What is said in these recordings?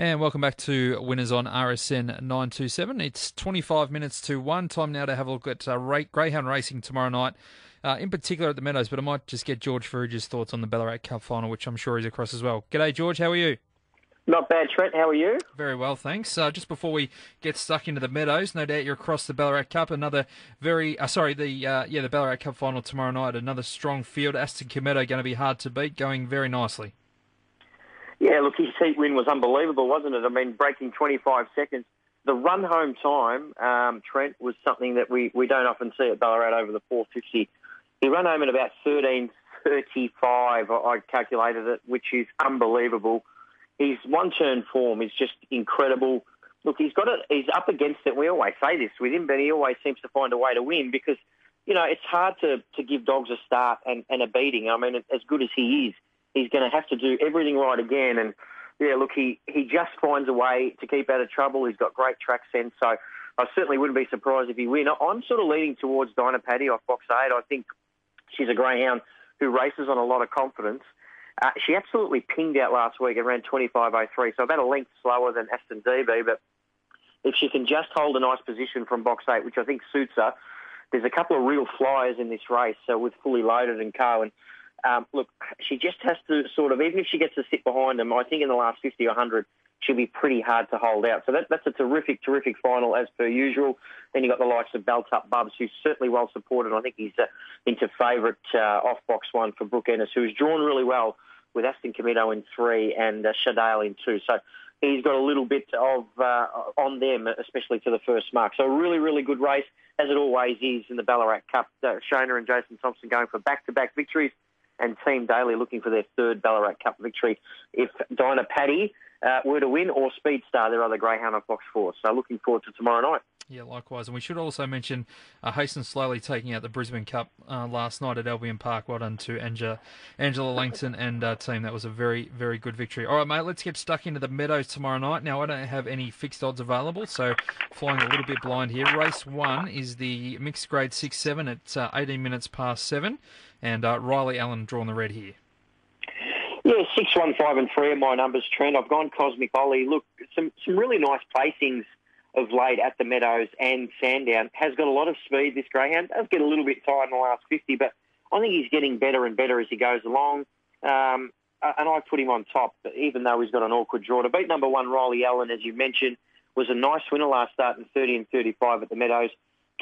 And welcome back to Winners on RSN 927. It's 25 minutes to 1. Time now to have a look at uh, Greyhound Racing tomorrow night, uh, in particular at the Meadows, but I might just get George Farrugia's thoughts on the Ballarat Cup final, which I'm sure he's across as well. G'day, George. How are you? Not bad, Trent. How are you? Very well, thanks. Uh, just before we get stuck into the Meadows, no doubt you're across the Ballarat Cup. Another very, uh, sorry, the uh, yeah, the Ballarat Cup final tomorrow night. Another strong field. Aston Kymeta going to be hard to beat, going very nicely. Yeah, look, his heat win was unbelievable, wasn't it? I mean, breaking 25 seconds. The run home time, um, Trent, was something that we, we don't often see at Ballarat over the 450. He ran home in about 13.35, I calculated it, which is unbelievable. His one turn form is just incredible. Look, he's got it. He's up against it. We always say this with him, but he always seems to find a way to win because, you know, it's hard to, to give dogs a start and, and a beating. I mean, as good as he is, he's going to have to do everything right again. And yeah, look, he, he just finds a way to keep out of trouble. He's got great track sense. So I certainly wouldn't be surprised if he win. I'm sort of leaning towards Dyna Patty off box eight. I think she's a greyhound who races on a lot of confidence. Uh, she absolutely pinged out last week and ran 25.03, so about a length slower than Aston DB. But if she can just hold a nice position from box eight, which I think suits her, there's a couple of real flyers in this race. So with fully loaded and co, and um, look, she just has to sort of, even if she gets to sit behind them, I think in the last 50 or 100, she'll be pretty hard to hold out. So that, that's a terrific, terrific final as per usual. Then you've got the likes of Belt Up Bubs, who's certainly well supported. I think he's uh, into favourite uh, off box one for Brooke Ennis, who's drawn really well with Aston Kymeta in three and uh, Shadale in two. So he's got a little bit of uh, on them, especially to the first mark. So a really, really good race, as it always is in the Ballarat Cup. Uh, Shona and Jason Thompson going for back-to-back victories and Team Daly looking for their third Ballarat Cup victory. If Dyna Patty uh, were to win, or Speedstar, their other greyhound of Fox 4. So looking forward to tomorrow night. Yeah, likewise. And we should also mention uh, Hasten slowly taking out the Brisbane Cup uh, last night at Albion Park. Well done to Angela, Angela Langton and uh, team. That was a very, very good victory. All right, mate, let's get stuck into the Meadows tomorrow night. Now, I don't have any fixed odds available, so flying a little bit blind here. Race one is the mixed grade 6 7 at uh, 18 minutes past 7, and uh, Riley Allen drawing the red here. Yeah, six, one, five, and three are my numbers, Trent. I've gone Cosmic Ollie. Look, some some really nice placings of late at the Meadows and Sandown. Has got a lot of speed, this greyhound. Does get a little bit tired in the last 50, but I think he's getting better and better as he goes along. Um, and I put him on top, even though he's got an awkward draw. To beat number one, Riley Allen, as you mentioned, was a nice winner last start in 30 and 35 at the Meadows,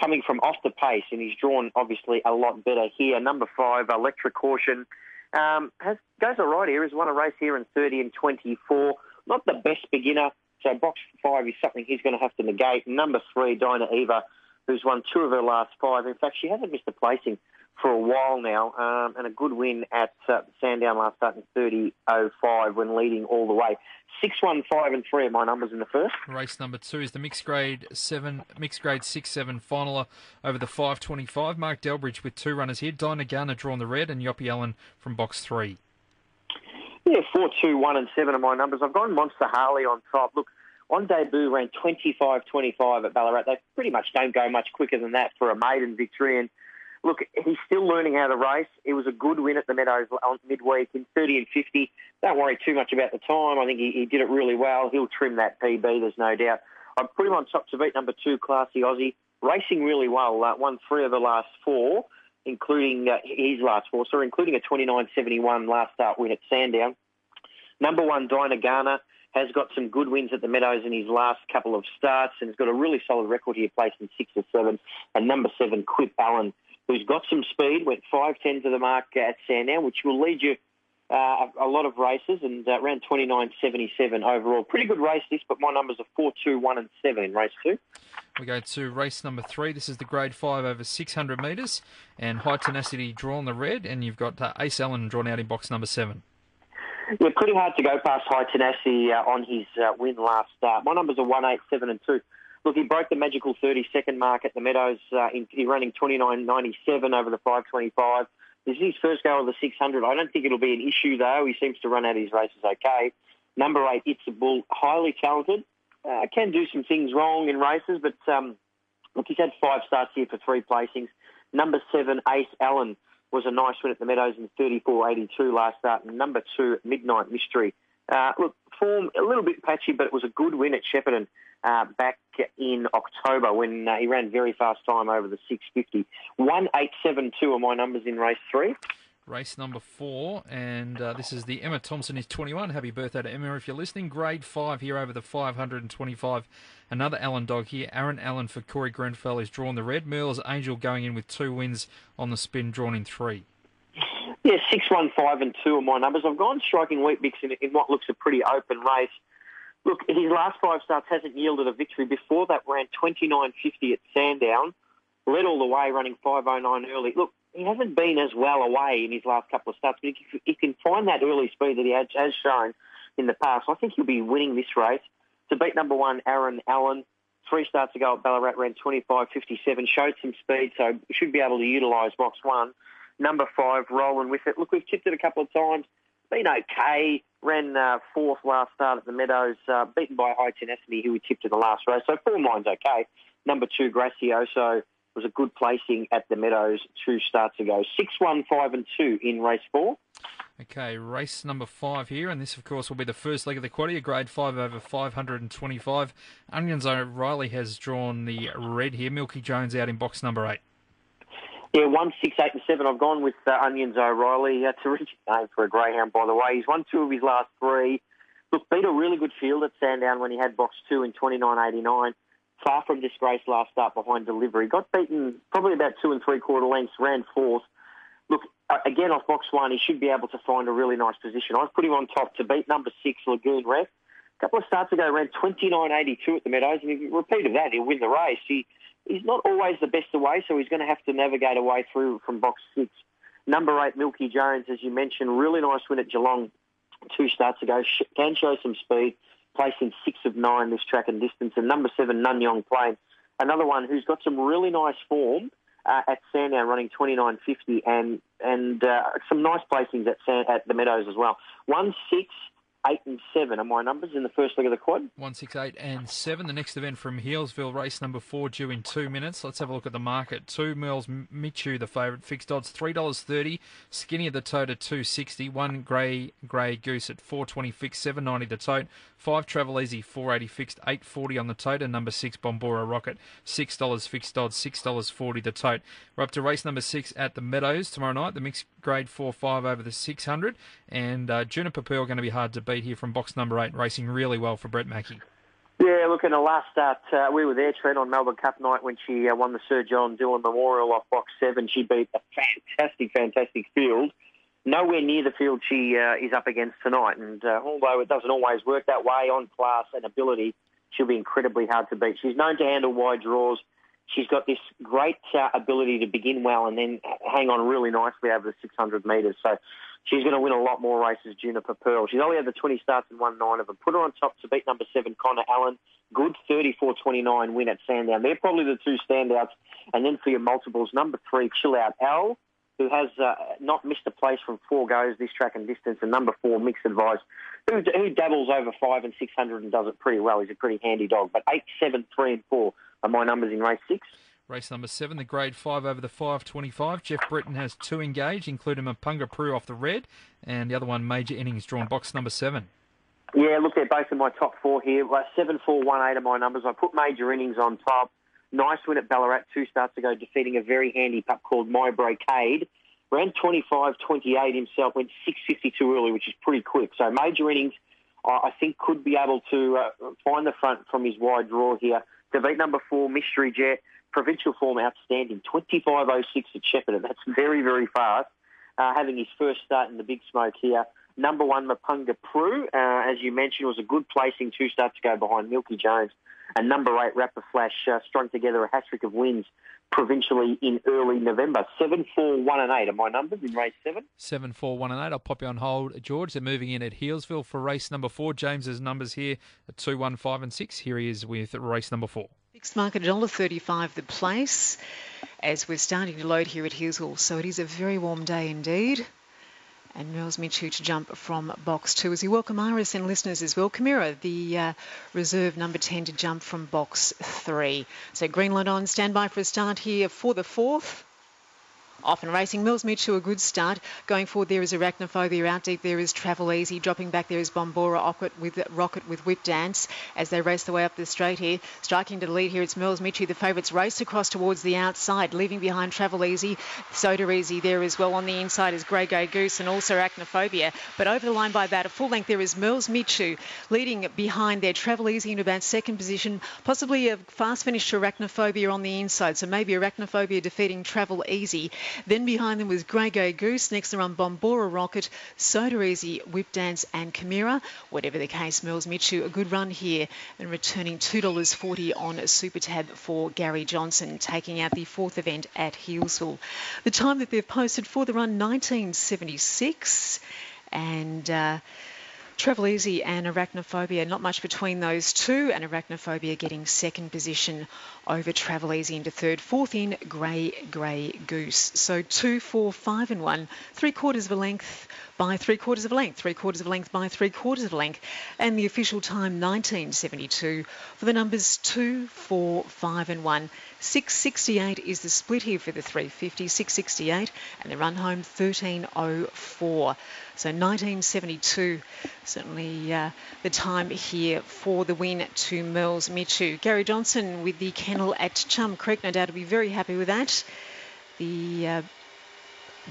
coming from off the pace, and he's drawn obviously a lot better here. Number five, Electric Caution, um, has goes all right here. Has won a race here in 30 and 24. Not the best beginner, so box five is something he's going to have to negate. Number three, Dyna Eva, who's won two of her last five. In fact, she hasn't missed a placing for a while now, um, and a good win at uh, Sandown last start in 30.05 when leading all the way. Six, one, five, and three are my numbers in the first. Race number two is the mixed grade seven, mixed grade six, seven finaler over the 525. Mark Delbridge with two runners here. Dyna Garner drawn the red, and Yoppie Allen from box three. Yeah, four, two, one, and seven are my numbers. I've gone Monster Harley on top. Look, on debut ran 25-25 at Ballarat. They pretty much don't go much quicker than that for a maiden victory. And look, he's still learning how to race. It was a good win at the Meadows on midweek in 30 and 50. Don't worry too much about the time. I think he, he did it really well. He'll trim that PB, there's no doubt. I put him on top to beat number two, Classy Aussie. Racing really well. Uh, won three of the last four including uh, his last four, so including a 29.71 last start win at Sandown. Number one, Dyna Garner, has got some good wins at the Meadows in his last couple of starts and has got a really solid record here, placed in six or seven. And number seven, Quip Allen, who's got some speed, went 5.10 to the mark at Sandown, which will lead you uh, a, lot of races and uh, around 29.77 overall. Pretty good race this, but my numbers are 4, 2, 1 and 7 in race 2. We go to race number 3. This is the grade 5 over 600 metres and High Tenacity drawn the red and you've got uh, Ace Allen drawn out in box number 7. Yeah, pretty hard to go past High Tenacity uh, on his uh, win last start. My numbers are 1, 8, 7 and 2. Look, he broke the magical 30 second mark at the Meadows. Uh, in, he running 29.97 over the 525. This is his first go of the 600. I don't think it'll be an issue, though. He seems to run out his races okay. Number eight, It's a Bull, highly talented. Uh, can do some things wrong in races, but um, look, he's had five starts here for three placings. Number seven, Ace Allen, was a nice win at the Meadows in 34.82 last start. Number two, Midnight Mystery, Uh, look, form a little bit patchy, but it was a good win at Shepparton uh, back in October when uh, he ran very fast time over the 650. 1872 are my numbers in race three. Race number four, and uh, this is the Emma Thompson is 21. Happy birthday to Emma if you're listening. Grade five here over the 525. Another Allen dog here. Aaron Allen for Corey Grenfell is drawn the red. Merle's Angel going in with two wins on the spin, drawn in three. Yeah, six, one, five, and two are my numbers. I've gone striking Weet-Bix in, in what looks a pretty open race. Look, his last five starts hasn't yielded a victory. Before that, ran 29.50 at Sandown, led all the way, running 5.09 early. Look, he hasn't been as well away in his last couple of starts, but if he can find that early speed that he has, shown in the past, I think he'll be winning this race. To beat number one, Aaron Allen, three starts ago at Ballarat, ran 25.57, showed some speed, so should be able to utilise box one. Number five, rolling with it. Look, we've tipped it a couple of times. Been okay. Ran uh, fourth last start at the Meadows, uh, beaten by High Tenacity, who we tipped in the last race. So form line's okay. Number two, Gracioso was a good placing at the Meadows two starts ago. Six, one, five, and two in race four. Okay, race number five here, and this, of course, will be the first leg of the quaddy, grade five over 525. Onions O'Reilly has drawn the red here. Milky Jones out in box number eight. Yeah, one, six, eight, and seven. I've gone with uh, Onions O'Reilly. Uh, terrific name for a greyhound, by the way. He's won two of his last three. Look, beat a really good field at Sandown when he had box two in 29.89. Far from disgrace last start behind delivery. Got beaten probably about two and three quarter lengths, ran fourth. Look, again off box one, he should be able to find a really nice position. I've put him on top to beat number six, Lagoon Ref. A couple of starts ago, ran 29.82 at the Meadows, and if you repeat of that, he'll win the race. He he's not always the best away, so he's going to have to navigate away through from box six. Number eight, Milky Jones, as you mentioned, really nice win at Geelong two starts ago. Can show some speed, placing six of nine this track and distance. And number seven, Nanyong Plain, another one who's got some really nice form uh, at Sandown, running 29.50, and and uh, some nice placings at at the Meadows as well. One six eight and seven are my numbers in the first leg of the quad. One, six, eight, and seven. The next event from Healesville, race number four, due in two minutes. Let's have a look at the market. Two Merles Michu, the favourite, fixed odds three dollars thirty. Skinny at the tote at two sixty. One Grey Grey Goose at four twenty fixed, seven ninety the tote. Five Travel Easy four eighty fixed, eight forty on the tote. And number six Bombora Rocket six dollars fixed odds, six dollars forty the tote. We're up to race number six at the Meadows tomorrow night. The mixed grade four five over the six hundred, and uh, Juniper Pearl going to be hard to beat here from box number eight, racing really well for Brett Mackey. Yeah, look, in the last start, uh, we were there, Trent, on Melbourne Cup night when she uh, won the Sir John Dillon Memorial off box seven. She beat a fantastic, fantastic field. Nowhere near the field she uh, is up against tonight. And uh, although it doesn't always work that way on class and ability, she'll be incredibly hard to beat. She's known to handle wide draws. She's got this great uh, ability to begin well and then hang on really nicely over the 600 metres. So she's going to win a lot more races, Juniper Pearl. She's only had the 20 starts and won nine of them. Put her on top to beat number seven, Connor Allen. Good 34-29 win at Sandown. They're probably the two standouts. And then for your multiples, number three, Chill Out Al, who has uh, not missed a place from four goes this track and distance, and number four, Mixed Advice, who, who dabbles over five and 600 and does it pretty well. He's a pretty handy dog. But eight, seven, three, and four are my numbers in race six. Race number seven, the grade five over the 525. Jeff Britton has two engaged, including Mapunga Prue off the red, and the other one, Major Innings, drawn box number seven. Yeah, look, they're both in my top four here. Seven, four, one, eight are my numbers. I put Major Innings on top. Nice win at Ballarat two starts ago, defeating a very handy pup called My Brocade. Ran 25-28 himself, went 6.52 early, which is pretty quick. So Major Innings, I think, could be able to uh, find the front from his wide draw here. To beat number four, Mystery Jet, provincial form outstanding, 25.06 at Shepparton. That's very, very fast. Uh, having his first start in the big smoke here. Number one, Mapunga Prue, uh, as you mentioned, was a good placing two starts to go behind Milky Jones. And number eight, Rapper Flash, uh, strung together a hat trick of wins provincially in early November. Seven, four, one, and eight are my numbers in race seven. Seven, four, one, and eight. I'll pop you on hold, George. They're moving in at Healesville for race number four. James's numbers here at two, one, five, and six. Here he is with race number four. Fixed market $1.35 the place as we're starting to load here at Healesville. So it is a very warm day indeed. And Merles Michu to jump from box two as we welcome Iris and listeners as well. Camira, the uh, reserve number 10 to jump from box three. So green light on, standby for a start here for the fourth. Off and racing. Mills Mitchell, a good start. Going forward, there is Arachnophobia. Out deep, there is Travel Easy. Dropping back, there is Bombora Rocket with, Rocket with Whip Dance as they race the way up the straight here. Striking to the lead here, it's Mills Mitchell. The favourites race across towards the outside, leaving behind Travel Easy. Soda Easy there as well. On the inside is Grey Grey Goose and also Arachnophobia. But over the line by about a full length, there is Mills Michu leading behind there. Travel Easy in about second position. Possibly a fast finish to Arachnophobia on the inside. So maybe Arachnophobia defeating Travel Easy. Then behind them was Grey Grey Goose. Next they run Bombora Rocket, Soda Easy, Whip Dance and Chimera. Whatever the case, Mills Michu, a good run here and returning $2.40 on a Super Tab for Gary Johnson, taking out the fourth event at Healesville. The time that they've posted for the run, 1976. And... Uh, Travel Easy and Arachnophobia, not much between those two, and Arachnophobia getting second position over Travel Easy into third. Fourth in, Grey Grey Goose. So two, four, five and one, three quarters of a length by three quarters of length, three quarters of length by three quarters of length, and the official time 1972 for the numbers two, four, five and one. 668 is the split here for the 350, 668, and the run home 1304. So 1972, certainly uh, the time here for the win to Merles Michu. Gary Johnson with the kennel at Chum Creek, no doubt will be very happy with that. The uh,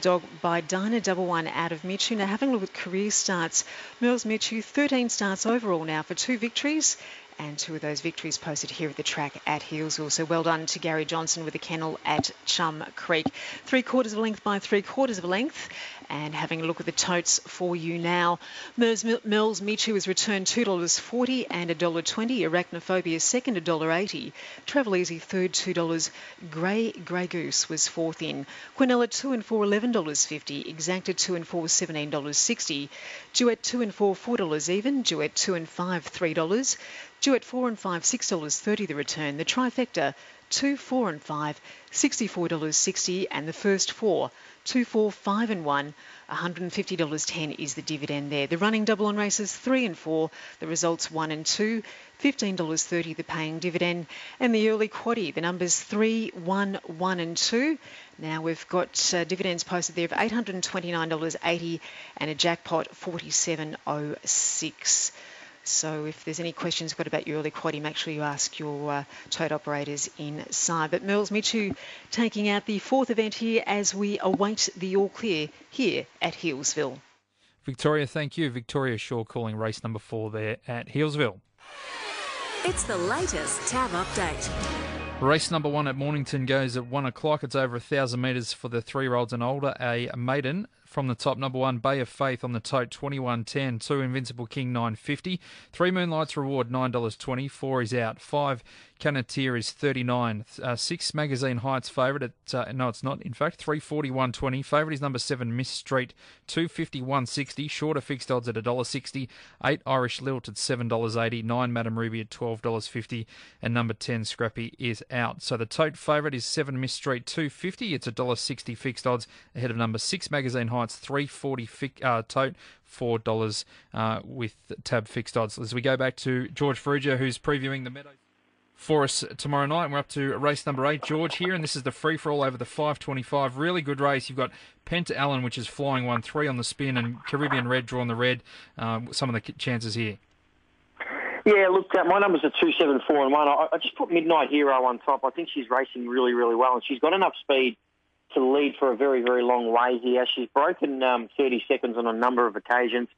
dog by Dyna Double One out of Michu. Now having a look at career starts, Merles Michu, 13 starts overall now for two victories and two of those victories posted here at the track at Healesville. So well done to Gary Johnson with the kennel at Chum Creek. Three quarters of a length by three quarters of a length. And having a look at the totes for you now. Mills, Mills Michu has returned $2.40 and $1.20. Arachnophobia second $1.80. Travel Easy third $2. Grey Grey Goose was fourth in. Quinella 2 and 4 $11.50. Exacta 2 and 4 $17.60. Duet 2 and 4 $4 even. Duet 2 and 5 $3. Duet 4 and 5, $6.30 the return. The trifecta, 2, 4 and 5, $64.60. And the first four, 2, 4, 5 and 1, $150.10 is the dividend there. The running double on races 3 and 4, the results 1 and 2, $15.30 the paying dividend. And the early quaddy, the numbers 3, 1, 1 and 2. Now we've got uh, dividends posted there of $829.80 and a jackpot 47.06. So if there's any questions you've got about your early quaddy, make sure you ask your uh, tote operators inside. But Merles Michu taking out the fourth event here as we await the all clear here at Healesville. Victoria, thank you. Victoria Shaw calling race number four there at Healesville. It's the latest TAB update. Race number one at Mornington goes at one o'clock. It's over a thousand metres for the three-year-olds and older. A maiden from the top. Number one, Bay of Faith on the tote, 21.10. Two, Invincible King, 9.50. Three, Moonlights Reward, $9.20. Four is out. Five, Canatier is 39. Uh, six, Magazine Heights favourite at, uh, no, it's not, in fact, 341.20. Favourite is number seven, Miss Street, 251.60. Shorter fixed odds at $1.60. Eight, Irish Lilt at $7.80. Nine, Madam Ruby at $12.50. And number 10, Scrappy, is out. So the tote favourite is seven, Miss Street, 250. It's $1.60 fixed odds ahead of number six, Magazine Heights, 340 fi- uh, tote. Four dollars uh, with tab fixed odds. As we go back to George Farrugia, who's previewing the Meadows for us tomorrow night. We're up to race number eight, George here, and this is the free for all over the 525. Really good race. You've got Penta Allen, which is flying one three on the spin, and Caribbean Red drawing the red. Um, some of the chances here. Yeah, look, my numbers are two, seven, four, and one. I, I just put Midnight Hero on top. I think she's racing really, really well, and she's got enough speed to lead for a very, very long way here. She's broken um, 30 seconds on a number of occasions.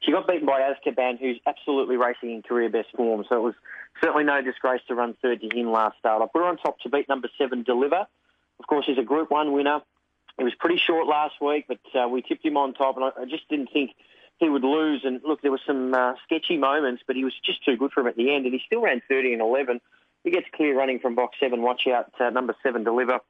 She got beaten by Azkaban, who's absolutely racing in career best form. So it was certainly no disgrace to run third to him last start. Put her on top to beat number seven, Deliver. Of course, he's a Group One winner. He was pretty short last week, but uh, we tipped him on top, and I, I just didn't think he would lose. And look, there were some uh, sketchy moments, but he was just too good for him at the end, and he still ran 30 and 11. He gets clear running from box seven. Watch out, uh, number seven, Deliver.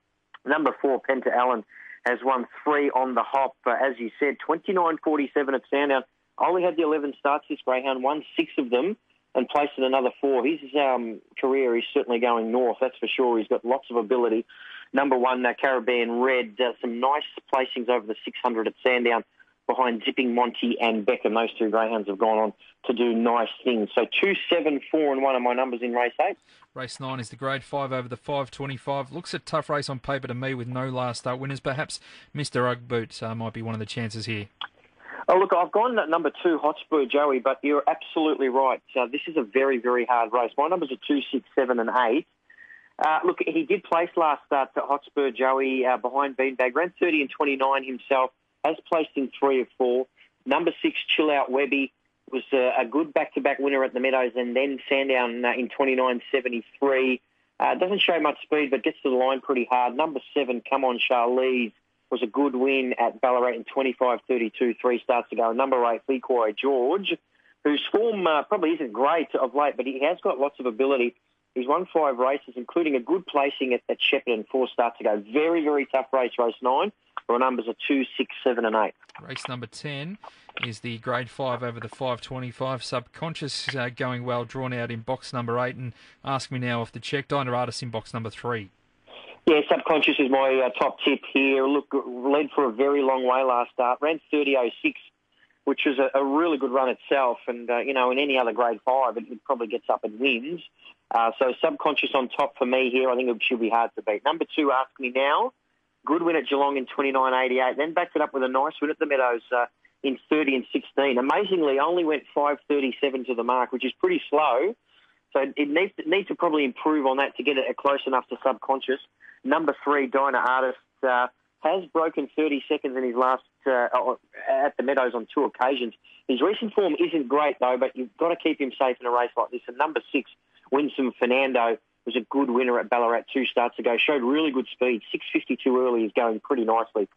Number four, Penta Allen, has won three on the hop. Uh, as you said, 29.47 at Sandown. Only had the 11 starts this greyhound, won six of them and placed in another four. His um, career is certainly going north, that's for sure. He's got lots of ability. Number one, uh, Caribbean Red, uh, some nice placings over the 600 at Sandown. behind Zipping Monty and Beckham. Those two greyhounds have gone on to do nice things. So two, seven, four, and one are my numbers in race eight. Race nine is the grade five over the 525. Looks a tough race on paper to me with no last start winners. Perhaps Mr. Ugg Boot uh, might be one of the chances here. Oh, look, I've gone at number two, Hotspur Joey, but you're absolutely right. Uh, this is a very, very hard race. My numbers are two, six, seven, and eight. Uh, look, he did place last start to Hotspur Joey uh, behind Beanbag, ran 30 and 29 himself, has placed in three of four. Number six, Chill Out Webby, was a, a good back-to-back winner at the Meadows, and then Sandown uh, in 29.73. Uh, doesn't show much speed, but gets to the line pretty hard. Number seven, Come On Charlize, was a good win at Ballarat in 25-32, three starts to go. Number eight, Decoy George, whose form uh, probably isn't great of late, but he has got lots of ability. He's won five races, including a good placing at, at Shepparton, four starts to go. Very, very tough race, race nine. The numbers are two, six, seven, and eight. Race number 10 is the grade 5 over the 525. Subconscious uh, going well, drawn out in box number 8. And ask me now off the check. Artis in box number 3. Yeah, subconscious is my uh, top tip here. Look, led for a very long way last start. Ran 30.06, which was a, a really good run itself. And, uh, you know, in any other grade five, it, it probably gets up and wins. Uh, so subconscious on top for me here. I think it should be hard to beat. Number two, Ask Me Now. Good win at Geelong in 29.88. Then backed it up with a nice win at the Meadows uh, in 30 and 16. Amazingly, only went 5.37 to the mark, which is pretty slow. So it needs to, needs to probably improve on that to get it close enough to subconscious. Number three, Dyna Artist, uh, has broken 30 seconds in his last uh, at the Meadows on two occasions. His recent form isn't great though, but you've got to keep him safe in a race like this. And number six, Winsome Fernando was a good winner at Ballarat two starts ago. Showed really good speed. 6.52 early is going pretty nicely,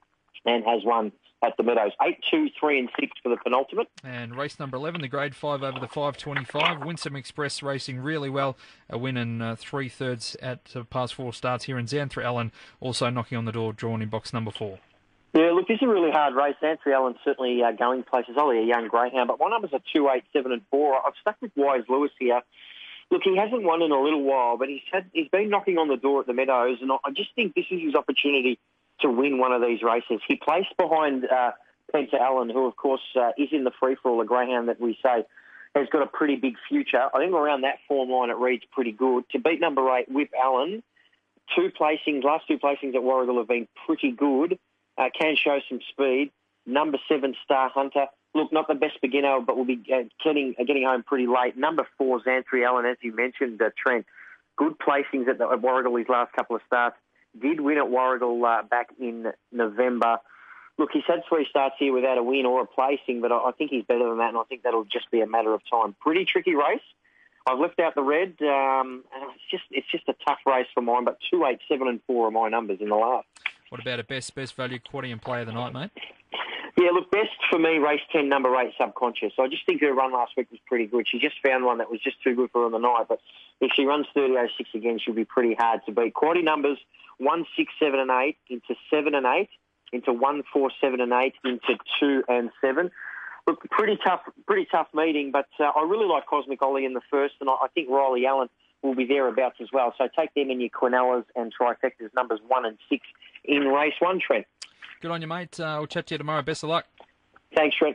and has won at the Meadows. 8, 2, 3 and 6 for the penultimate. And race number 11, the grade 5 over the 525. Winsome Express racing really well. A win in uh, three thirds at uh, past four starts here. And Xanthra Allen also knocking on the door, drawn in box number 4. Yeah, look, this is a really hard race. Xanthra Allen certainly uh, going places. Only a young greyhound, but my numbers are 2, 8, 7 and 4. I've stuck with Wise Lewis here. Look, he hasn't won in a little while, but he's had he's been knocking on the door at the Meadows, and I just think this is his opportunity to win one of these races. He placed behind uh, Penta Allen, who, of course, uh, is in the free for all, a greyhound that we say has got a pretty big future. I think around that form line it reads pretty good. To beat number eight, Whip Allen, two placings, last two placings at Warragul have been pretty good. Uh, can show some speed. Number seven, Star Hunter. Look, not the best beginner, but will be uh, getting uh, getting home pretty late. Number four, Xanthri Allen, as you mentioned, uh, Trent. Good placings at, the, at Warragul his last couple of starts. Did win at Warragul uh, back in November. Look, he's had three starts here without a win or a placing, but I, I think he's better than that, and I think that'll just be a matter of time. Pretty tricky race. I've left out the red, um, and it's just it's just a tough race for mine. But two, eight, seven, and four are my numbers in the last. What about a best best value quaddy and play of the night, mate? Yeah, look, best for me, race 10, number 8, Subconscious. I just think her run last week was pretty good. She just found one that was just too good for her on the night, but if she runs 30.06 again, she'll be pretty hard to beat. Quaddy numbers 1, 6, 7, and 8 into 7 and 8, into 1, 4, 7, and 8, into 2 and 7. Look, pretty tough, pretty tough meeting, but uh, I really like Cosmic Ollie in the first, and I, I think Riley Allen will be thereabouts as well. So take them in your Quinellas and trifectas numbers 1 and 6 in race 1, Trent. Good on you, mate. Uh, we'll chat to you tomorrow. Best of luck. Thanks, Trent.